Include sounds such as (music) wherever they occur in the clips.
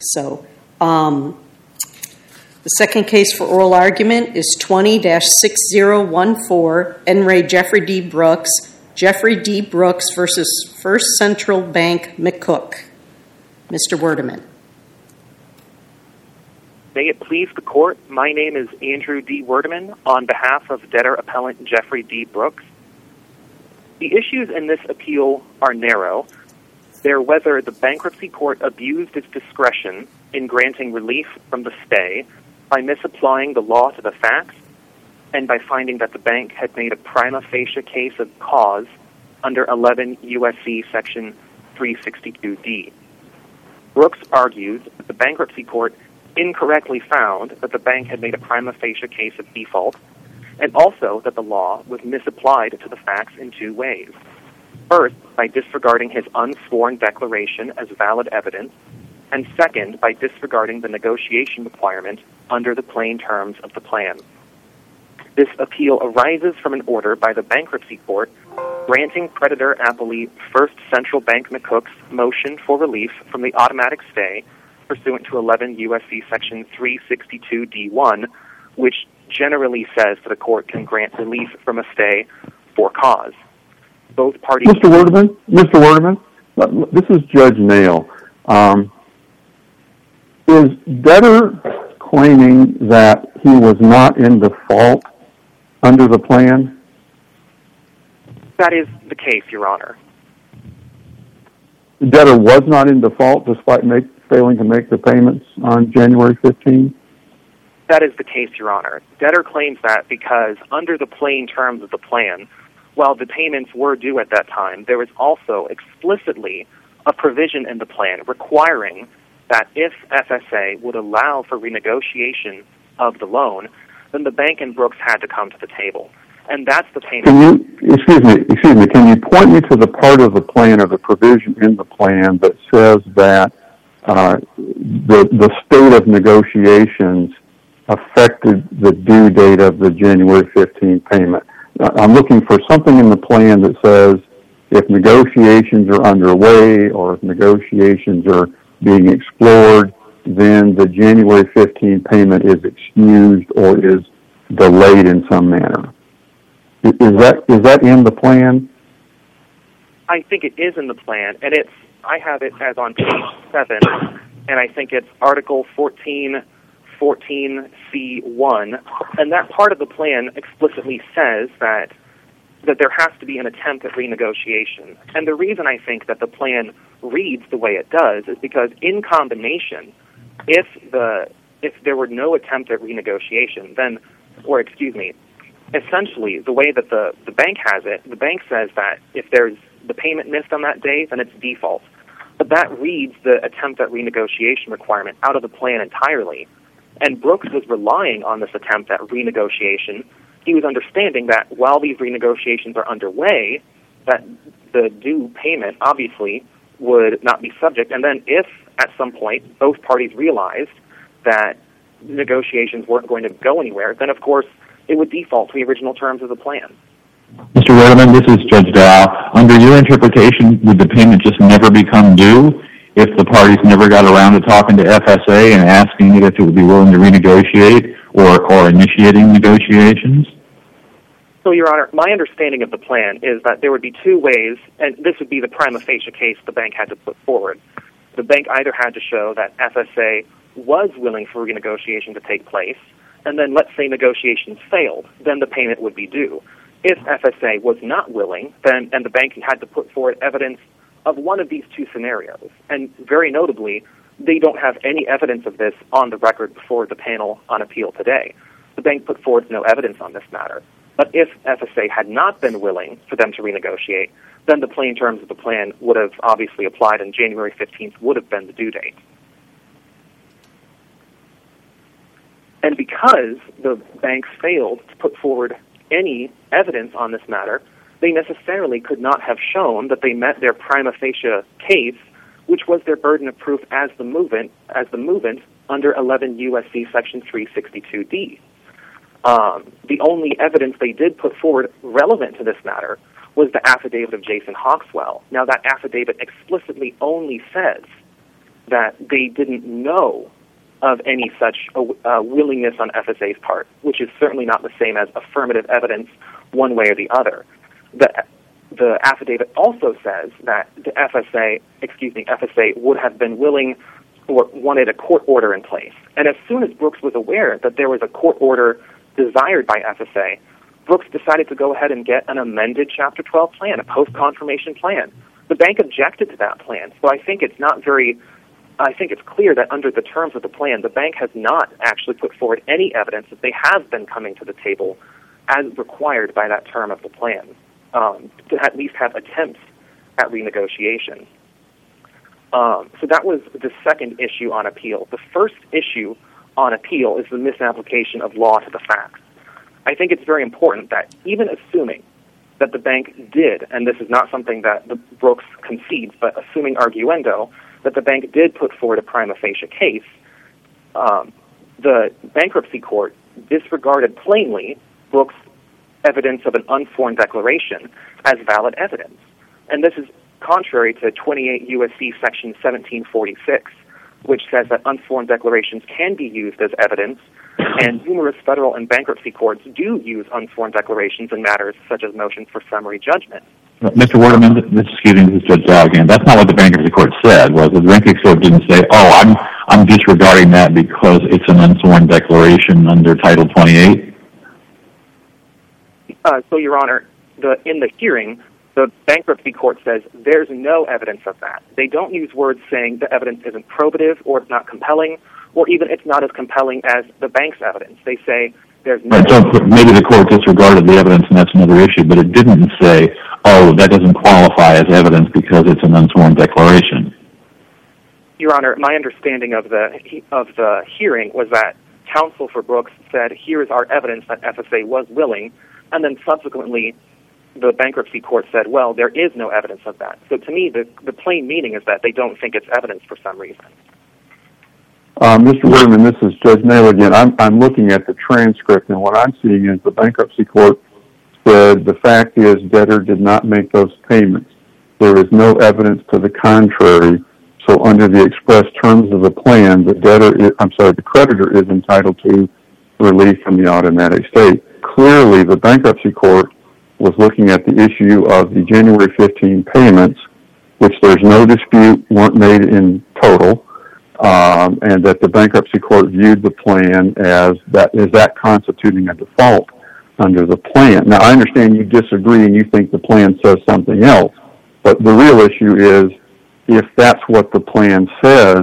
So, um, the second case for oral argument is 20-6014, In re Jeffrey D. Brooks, Jeffrey D. Brooks versus First Central Bank McCook. Mr. Werdeman. May it please the court, my name is Andrew D. Werdeman on behalf of debtor appellant Jeffrey D. Brooks. The issues in this appeal are narrow. They're whether the bankruptcy court abused its discretion in granting relief from the stay by misapplying the law to the facts and by finding that the bank had made a prima facie case of cause under 11 U.S.C. section 362D. Brooks argues that the bankruptcy court incorrectly found that the bank had made a prima facie case of default and also that the law was misapplied to the facts in two ways. First, by disregarding his unsworn declaration as valid evidence, and second, by disregarding the negotiation requirement under the plain terms of the plan. This appeal arises from an order by the bankruptcy court granting creditor appellee First Central Bank McCook's motion for relief from the automatic stay pursuant to 11 U.S.C. section 362D1, which generally says that a court can grant relief from a stay for cause. Both parties... Mr. Werdeman, Mr. Werdeman, this is Judge Nail. Um, is debtor claiming that he was not in default under the plan? That is the case, Your Honor. Debtor was not in default despite failing to make the payments on January 15th? That is the case, Your Honor. Debtor claims that because under the plain terms of the plan, while the payments were due at that time, there was also explicitly a provision in the plan requiring that if FSA would allow for renegotiation of the loan, then the bank and Brooks had to come to the table. And that's the payment... Can you, excuse me, excuse me, can you point me to the part of the plan or the provision in the plan that says that uh, the state of negotiations affected the due date of the January 15th payment? I'm looking for something in the plan that says if negotiations are underway or if negotiations are being explored, then the January 15th payment is excused or is delayed in some manner. Is that is that in the plan? I think it is in the plan. And it's I have it as on page 7, and I think it's Article 14.14c.1. And that part of the plan explicitly says that that there has to be an attempt at renegotiation. And the reason I think that the plan reads the way it does is because in combination, if the if there were no attempt at renegotiation, then, or excuse me, essentially the way that the, the bank has it, the bank says that if there's the payment missed on that day, then it's default. But that reads the attempt at renegotiation requirement out of the plan entirely. And Brooks was relying on this attempt at renegotiation. He was understanding that while these renegotiations are underway, that the due payment obviously would not be subject. And then if at some point both parties realized that negotiations weren't going to go anywhere, then of course it would default to the original terms of the plan. Mr. Rederman, this is Judge Dow. Under your interpretation, would the payment just never become due if the parties never got around to talking to FSA and asking it if it would be willing to renegotiate or initiating negotiations? So, Your Honor, my understanding of the plan is that there would be two ways, and this would be the prima facie case the bank had to put forward. The bank either had to show that FSA was willing for renegotiation to take place, and then let's say negotiations failed, then the payment would be due. If FSA was not willing, then and the bank had to put forward evidence of one of these two scenarios. And very notably, they don't have any evidence of this on the record before the panel on appeal today. The bank put forward no evidence on this matter. But if FSA had not been willing for them to renegotiate, then the plain terms of the plan would have obviously applied and January 15th would have been the due date. And because the banks failed to put forward any evidence on this matter, they necessarily could not have shown that they met their prima facie case, which was their burden of proof as the movant as the movant under 11 U.S.C. section 362D. The only evidence they did put forward relevant to this matter was the affidavit of Jason Hawkswell. Now, that affidavit explicitly only says that they didn't know of any such uh, willingness on FSA's part, which is certainly not the same as affirmative evidence one way or the other. The, the affidavit also says that the FSA, excuse me, FSA would have been willing or wanted a court order in place. And as soon as Brooks was aware that there was a court order desired by FSA, Brooks decided to go ahead and get an amended Chapter 12 plan, a post confirmation plan. The bank objected to that plan, so I think it's not very. I think it's clear that under the terms of the plan, the bank has not actually put forward any evidence that they have been coming to the table as required by that term of the plan um, to at least have attempts at renegotiation. Um, so that was the second issue on appeal. The first issue on appeal is the misapplication of law to the facts. I think it's very important that even assuming that the bank did, and this is not something that the Brooks concedes, but assuming arguendo, that the bank did put forward a prima facie case, um, the bankruptcy court disregarded plainly Brooks' evidence of an unsworn declaration as valid evidence. And this is contrary to 28 U.S.C. Section 1746, which says that unsworn declarations can be used as evidence, and numerous federal and bankruptcy courts do use unsworn declarations in matters such as motions for summary judgment. Mr. Waterman, excuse me, this is Judge again. That's not what the bankruptcy court said. Was the bankruptcy court didn't say, "Oh, I'm I'm disregarding that because it's an unsworn declaration under Title 28." Uh, so, Your Honor, the in the hearing, the bankruptcy court says there's no evidence of that. They don't use words saying the evidence isn't probative or it's not compelling or even it's not as compelling as the bank's evidence. They say there's no. Right, so maybe the court disregarded the evidence and that's another issue, but it didn't say, oh, that doesn't qualify as evidence because it's an unsworn declaration. Your Honor, my understanding of the of the hearing was that counsel for Brooks said, "Here is our evidence that FSA was willing," and then subsequently the bankruptcy court said, well, there is no evidence of that. So to me, the, the plain meaning is that they don't think it's evidence for some reason. Uh, Mr. Waterman, this is Judge Nail again. I'm, I'm looking at the transcript, and what I'm seeing is the bankruptcy court said the fact is debtor did not make those payments. There is no evidence to the contrary. So under the express terms of the plan, the debtor, is, I'm sorry, the creditor is entitled to relief from the automatic stay. Clearly, the bankruptcy court was looking at the issue of the January 15 payments, which there's no dispute weren't made in total, um, and that the bankruptcy court viewed the plan as that is that constituting a default under the plan. Now, I understand you disagree and you think the plan says something else, but the real issue is if that's what the plan says,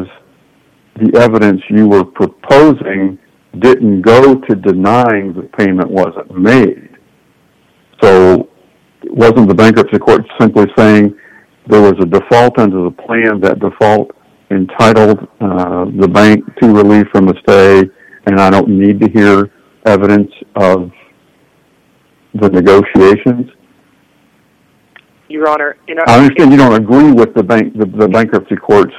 the evidence you were proposing didn't go to denying the payment wasn't made. So wasn't the bankruptcy court simply saying there was a default under the plan, that default entitled uh, the bank to relief from the stay, and I don't need to hear evidence of the negotiations? Your Honor, I understand you don't agree with the bank, the, the bankruptcy court's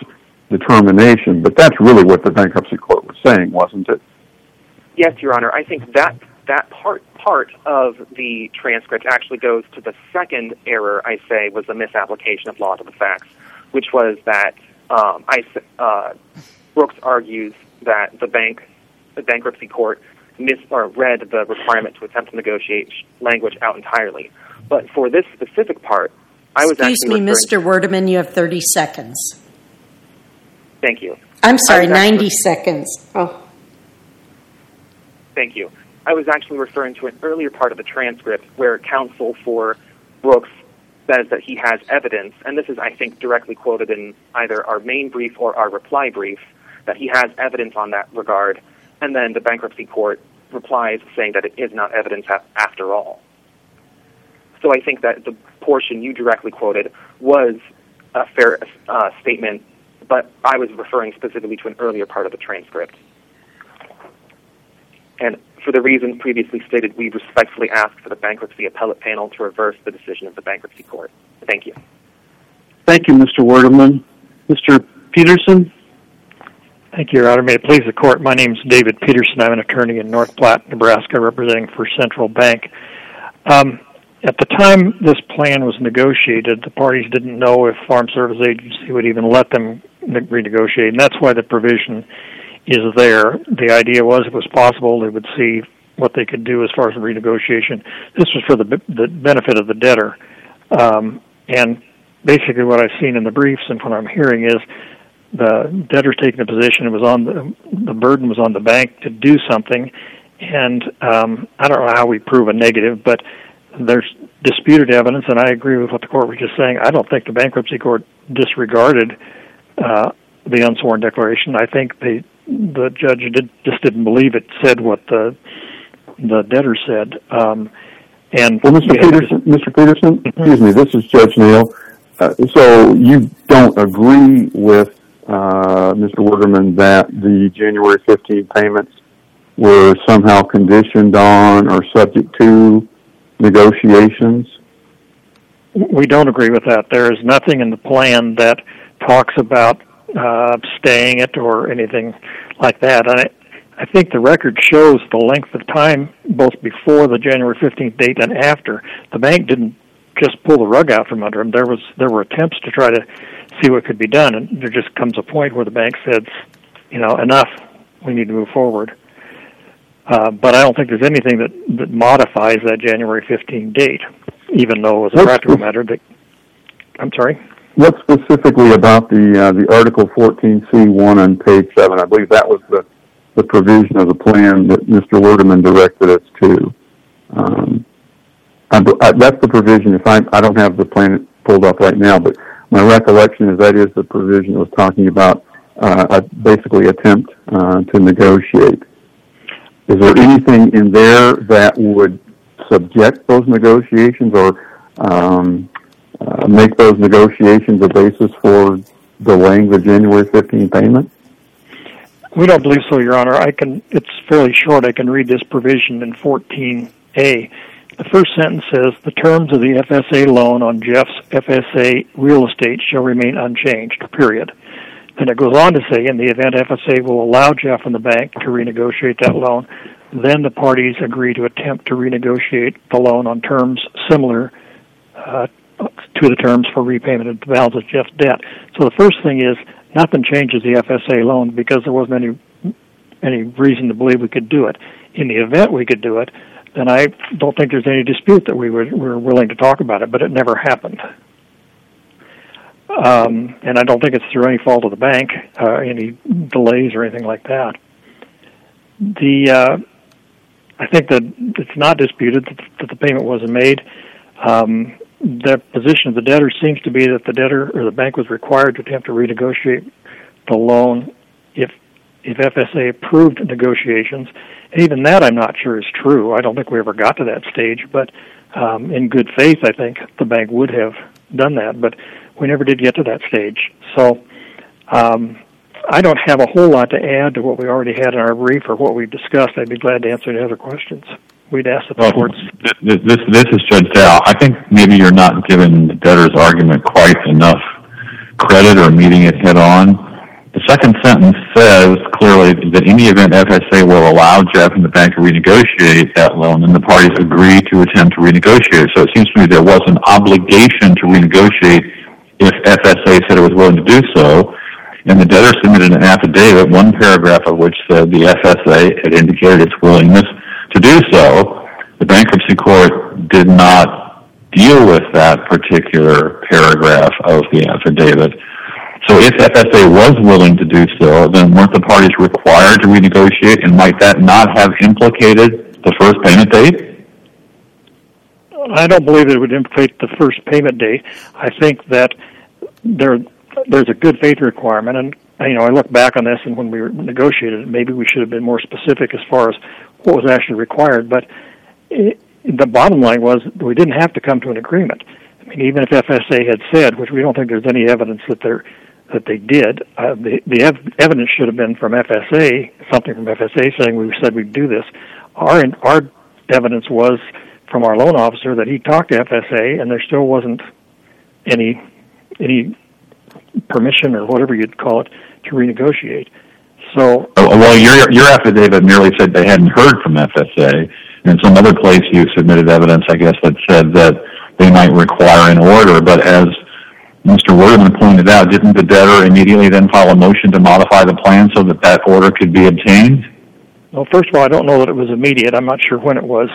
determination, but that's really what the bankruptcy court was saying, wasn't it? Yes, Your Honor. I think that that part part of the transcript actually goes to the second error I say was the misapplication of law to the facts, which was that um, I, uh, Brooks argues that the bank, the bankruptcy court, mis or read the requirement to attempt to negotiate language out entirely. But for this specific part, I was excuse me, Mr. Werdeman, you have thirty seconds. Thank you. I'm sorry, ninety seconds. Oh. Thank you. I was actually referring to an earlier part of the transcript where counsel for Brooks says that he has evidence, and this is, I think, directly quoted in either our main brief or our reply brief, that he has evidence on that regard, and then the bankruptcy court replies saying that it is not evidence after all. So I think that the portion you directly quoted was a fair uh, statement, but I was referring specifically to an earlier part of the transcript. And for the reasons previously stated, we respectfully ask for the bankruptcy appellate panel to reverse the decision of the bankruptcy court. Thank you. Thank you, Mr. Werdeman. Mr. Peterson? Thank you, Your Honor. May it please the court, my name is David Peterson. I'm an attorney in North Platte, Nebraska, representing First Central Bank. Um, at the time this plan was negotiated, the parties didn't know if Farm Service Agency would even let them renegotiate, and that's why the provision is there. The idea was it was possible, they would see what they could do as far as renegotiation. This was for the, the benefit of the debtor. Um, and basically what I've seen in the briefs and what I'm hearing is the debtor's taking the position it was on the, the burden was on the bank to do something and um, I don't know how we prove a negative, but there's disputed evidence, and I agree with what the court was just saying. I don't think the bankruptcy court disregarded uh, the unsworn declaration. I think they, the judge did, just didn't believe it said what the the debtor said. Um, and well, Mr. Peterson, Mr. Peterson, excuse me, this is Judge Nail. Uh, so you don't agree with uh, Mr. Werderman that the January 15 payments were somehow conditioned on or subject to negotiations? We don't agree with that. There is nothing in the plan that talks about uh, staying it or anything like that. And I, I think the record shows the length of time, both before the January 15th date and after. The bank didn't just pull the rug out from under them. There was there were attempts to try to see what could be done, and there just comes a point where the bank said, you know, enough. We need to move forward. Uh, but I don't think there's anything that, that modifies that January 15 date, even though as a practical matter, that I'm sorry. What specifically about the uh, the Article 14C1 on page seven? I believe that was the the provision of the plan that Mr. Werderman directed us to. Um, I, I, that's the provision. If I I don't have the plan pulled up right now, but my recollection is that is the provision that was talking about uh, a basically attempt uh, to negotiate. Is there anything in there that would subject those negotiations or um, uh, make those negotiations a basis for delaying the January 15 payment? We don't believe so, Your Honor. I can. It's fairly short. I can read this provision in 14A. The first sentence says the terms of the FSA loan on Jeff's FSA real estate shall remain unchanged. Period. And it goes on to say, in the event FSA will allow Jeff and the bank to renegotiate that loan, then the parties agree to attempt to renegotiate the loan on terms similar uh, to the terms for repayment of the balance of Jeff's debt. So the first thing is nothing changes the FSA loan because there wasn't any any reason to believe we could do it. In the event we could do it, then I don't think there's any dispute that we were, were willing to talk about it, but it never happened. Um, and I don't think it's through any fault of the bank, uh, any delays or anything like that. The uh, I think that it's not disputed that, the payment wasn't made. Um, the position of the debtor seems to be that the debtor or the bank was required to attempt to renegotiate the loan if if FSA approved negotiations. And even that, I'm not sure is true. I don't think we ever got to that stage, but um, in good faith, I think the bank would have done that. But we never did get to that stage. So um, I don't have a whole lot to add to what we already had in our brief or what we've discussed. I'd be glad to answer any other questions. We'd ask the well, courts. This, this, this is Judge Dow. I think maybe you're not giving the debtor's argument quite enough credit or meeting it head on. The second sentence says clearly that in any event FSA will allow Jeff and the bank to renegotiate that loan, and the parties agree to attempt to renegotiate. So it seems to me there was an obligation to renegotiate if FSA said it was willing to do so. And the debtor submitted an affidavit, one paragraph of which said the FSA had indicated its willingness to do so. The bankruptcy court did not deal with that particular paragraph of the affidavit. So if FSA was willing to do so, then weren't the parties required to renegotiate, and might that not have implicated the first payment date? I don't believe it would implicate the first payment date. I think that there there's a good faith requirement, and you know I look back on this and when we negotiated, maybe we should have been more specific as far as what was actually required. But it, the bottom line was we didn't have to come to an agreement. I mean, even if FSA had said, which we don't think there's any evidence that they're that they did, uh, the the ev- evidence should have been from FSA, something from FSA saying we said we'd do this. Our our evidence was from our loan officer that he talked to FSA, and there still wasn't any any permission or whatever you'd call it to renegotiate. So, oh, well, your your affidavit merely said they hadn't heard from FSA, in some other place you submitted evidence, I guess, that said that they might require an order. But as Mr. Werdeman pointed out, didn't the debtor immediately then file a motion to modify the plan so that that order could be obtained? Well, first of all, I don't know that it was immediate. I'm not sure when it was,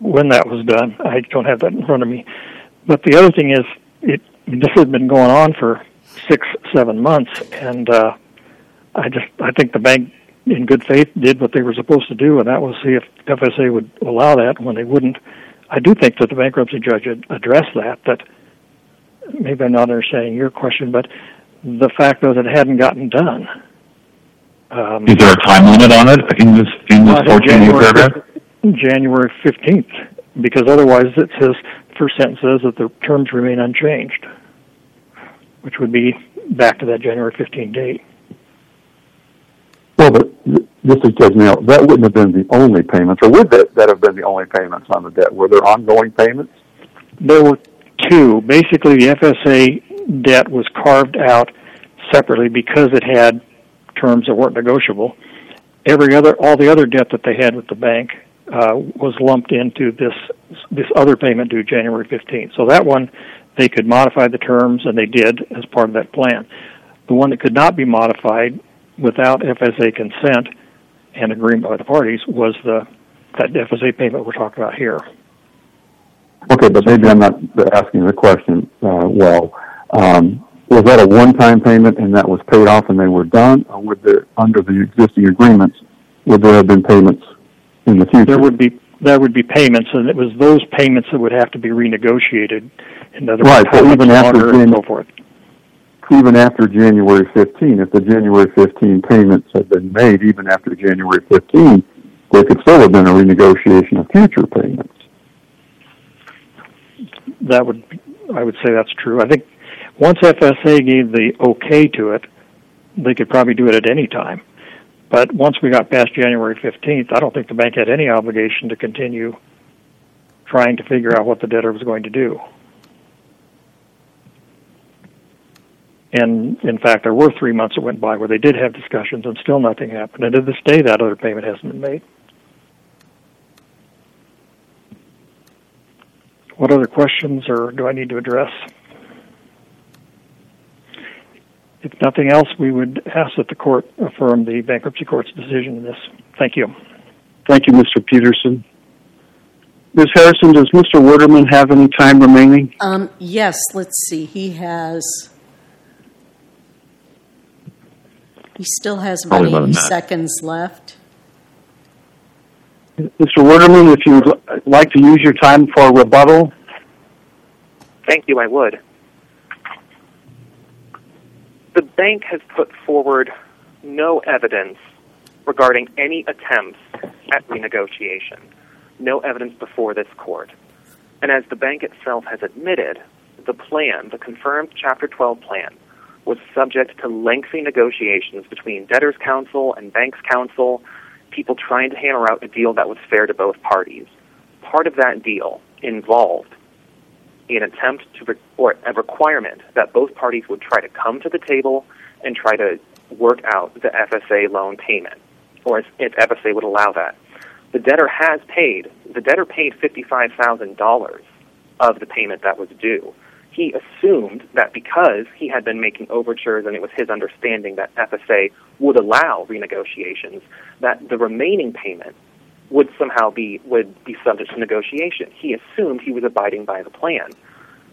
when that was done. I don't have that in front of me. But the other thing is, it this had been going on for six, seven months, and uh, I just I think the bank, in good faith, did what they were supposed to do, and that was see if FSA would allow that. And when they wouldn't, I do think that the bankruptcy judge had addressed that. That maybe I'm not understanding your question, but the fact was it hadn't gotten done. Um, Is there a time limit on it in this in this 14 paragraph? January 15th, because otherwise it says first sentence says that the terms remain unchanged, which would be back to that January 15 date. Well, but this is Judge Nail. That wouldn't have been the only payments, or would that, that have been the only payments on the debt? Were there ongoing payments? There were two. Basically, the FSA debt was carved out separately because it had terms that weren't negotiable. Every other, all the other debt that they had with the bank uh, was lumped into this this other payment due January 15th. So that one, they could modify the terms, and they did as part of that plan. The one that could not be modified without FSA consent and agreement by the parties was the that FSA payment we're talking about here. Okay, but maybe I'm not asking the question uh, well. Um, was that a one-time payment and that was paid off and they were done, or would there, under the existing agreements, would there have been payments in the future? There would be there would be payments, and it was those payments that would have to be renegotiated. In other right. words, so even after January, and so forth. Even after January 15, if the January 15 payments had been made, even after January 15, there could still have been a renegotiation of future payments. That would, I would say that's true. I think once FSA gave the okay to it, they could probably do it at any time. But once we got past January 15th, I don't think the bank had any obligation to continue trying to figure out what the debtor was going to do. And in fact, there were three months that went by where they did have discussions and still nothing happened. And to this day, that other payment hasn't been made. What other questions or do I need to address? If nothing else, we would ask that the court affirm the bankruptcy court's decision in this. Thank you. Thank you, Mr. Peterson. Ms. Harrison, does Mr. Werderman have any time remaining? Um, yes, let's see. He has. He still has about 80 seconds left. Mr. Werderman, if you'd like to use your time for rebuttal. Thank you, I would the bank has put forward no evidence regarding any attempts at renegotiation, no evidence before this court. And as the bank itself has admitted, the plan, the confirmed Chapter 12 plan, was subject to lengthy negotiations between debtors' counsel and banks' counsel, people trying to hammer out a deal that was fair to both parties. Part of that deal involved an attempt to, re- or a requirement that both parties would try to come to the table and try to work out the FSA loan payment, or if FSA would allow that. The debtor has paid, the debtor paid $55,000 of the payment that was due. He assumed that because he had been making overtures and it was his understanding that FSA would allow renegotiations, that the remaining payment would somehow be would be subject to negotiation. He assumed he was abiding by the plan.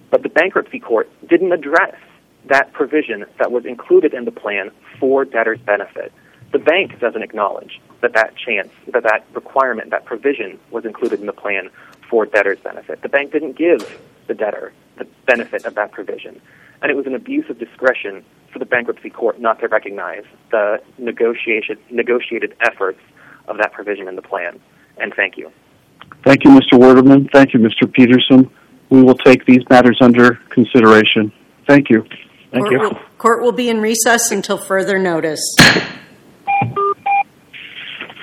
But the bankruptcy court didn't address that provision that was included in the plan for debtors' benefit. The bank doesn't acknowledge that that chance, that that requirement, that provision was included in the plan for debtors' benefit. The bank didn't give the debtor the benefit of that provision. And it was an abuse of discretion for the bankruptcy court not to recognize the negotiation, negotiated efforts of that provision in the plan. And thank you. Thank you, Mr. Werderman. Thank you, Mr. Peterson. We will take these matters under consideration. Thank you. Thank court you. Will, court will be in recess until further notice. (laughs)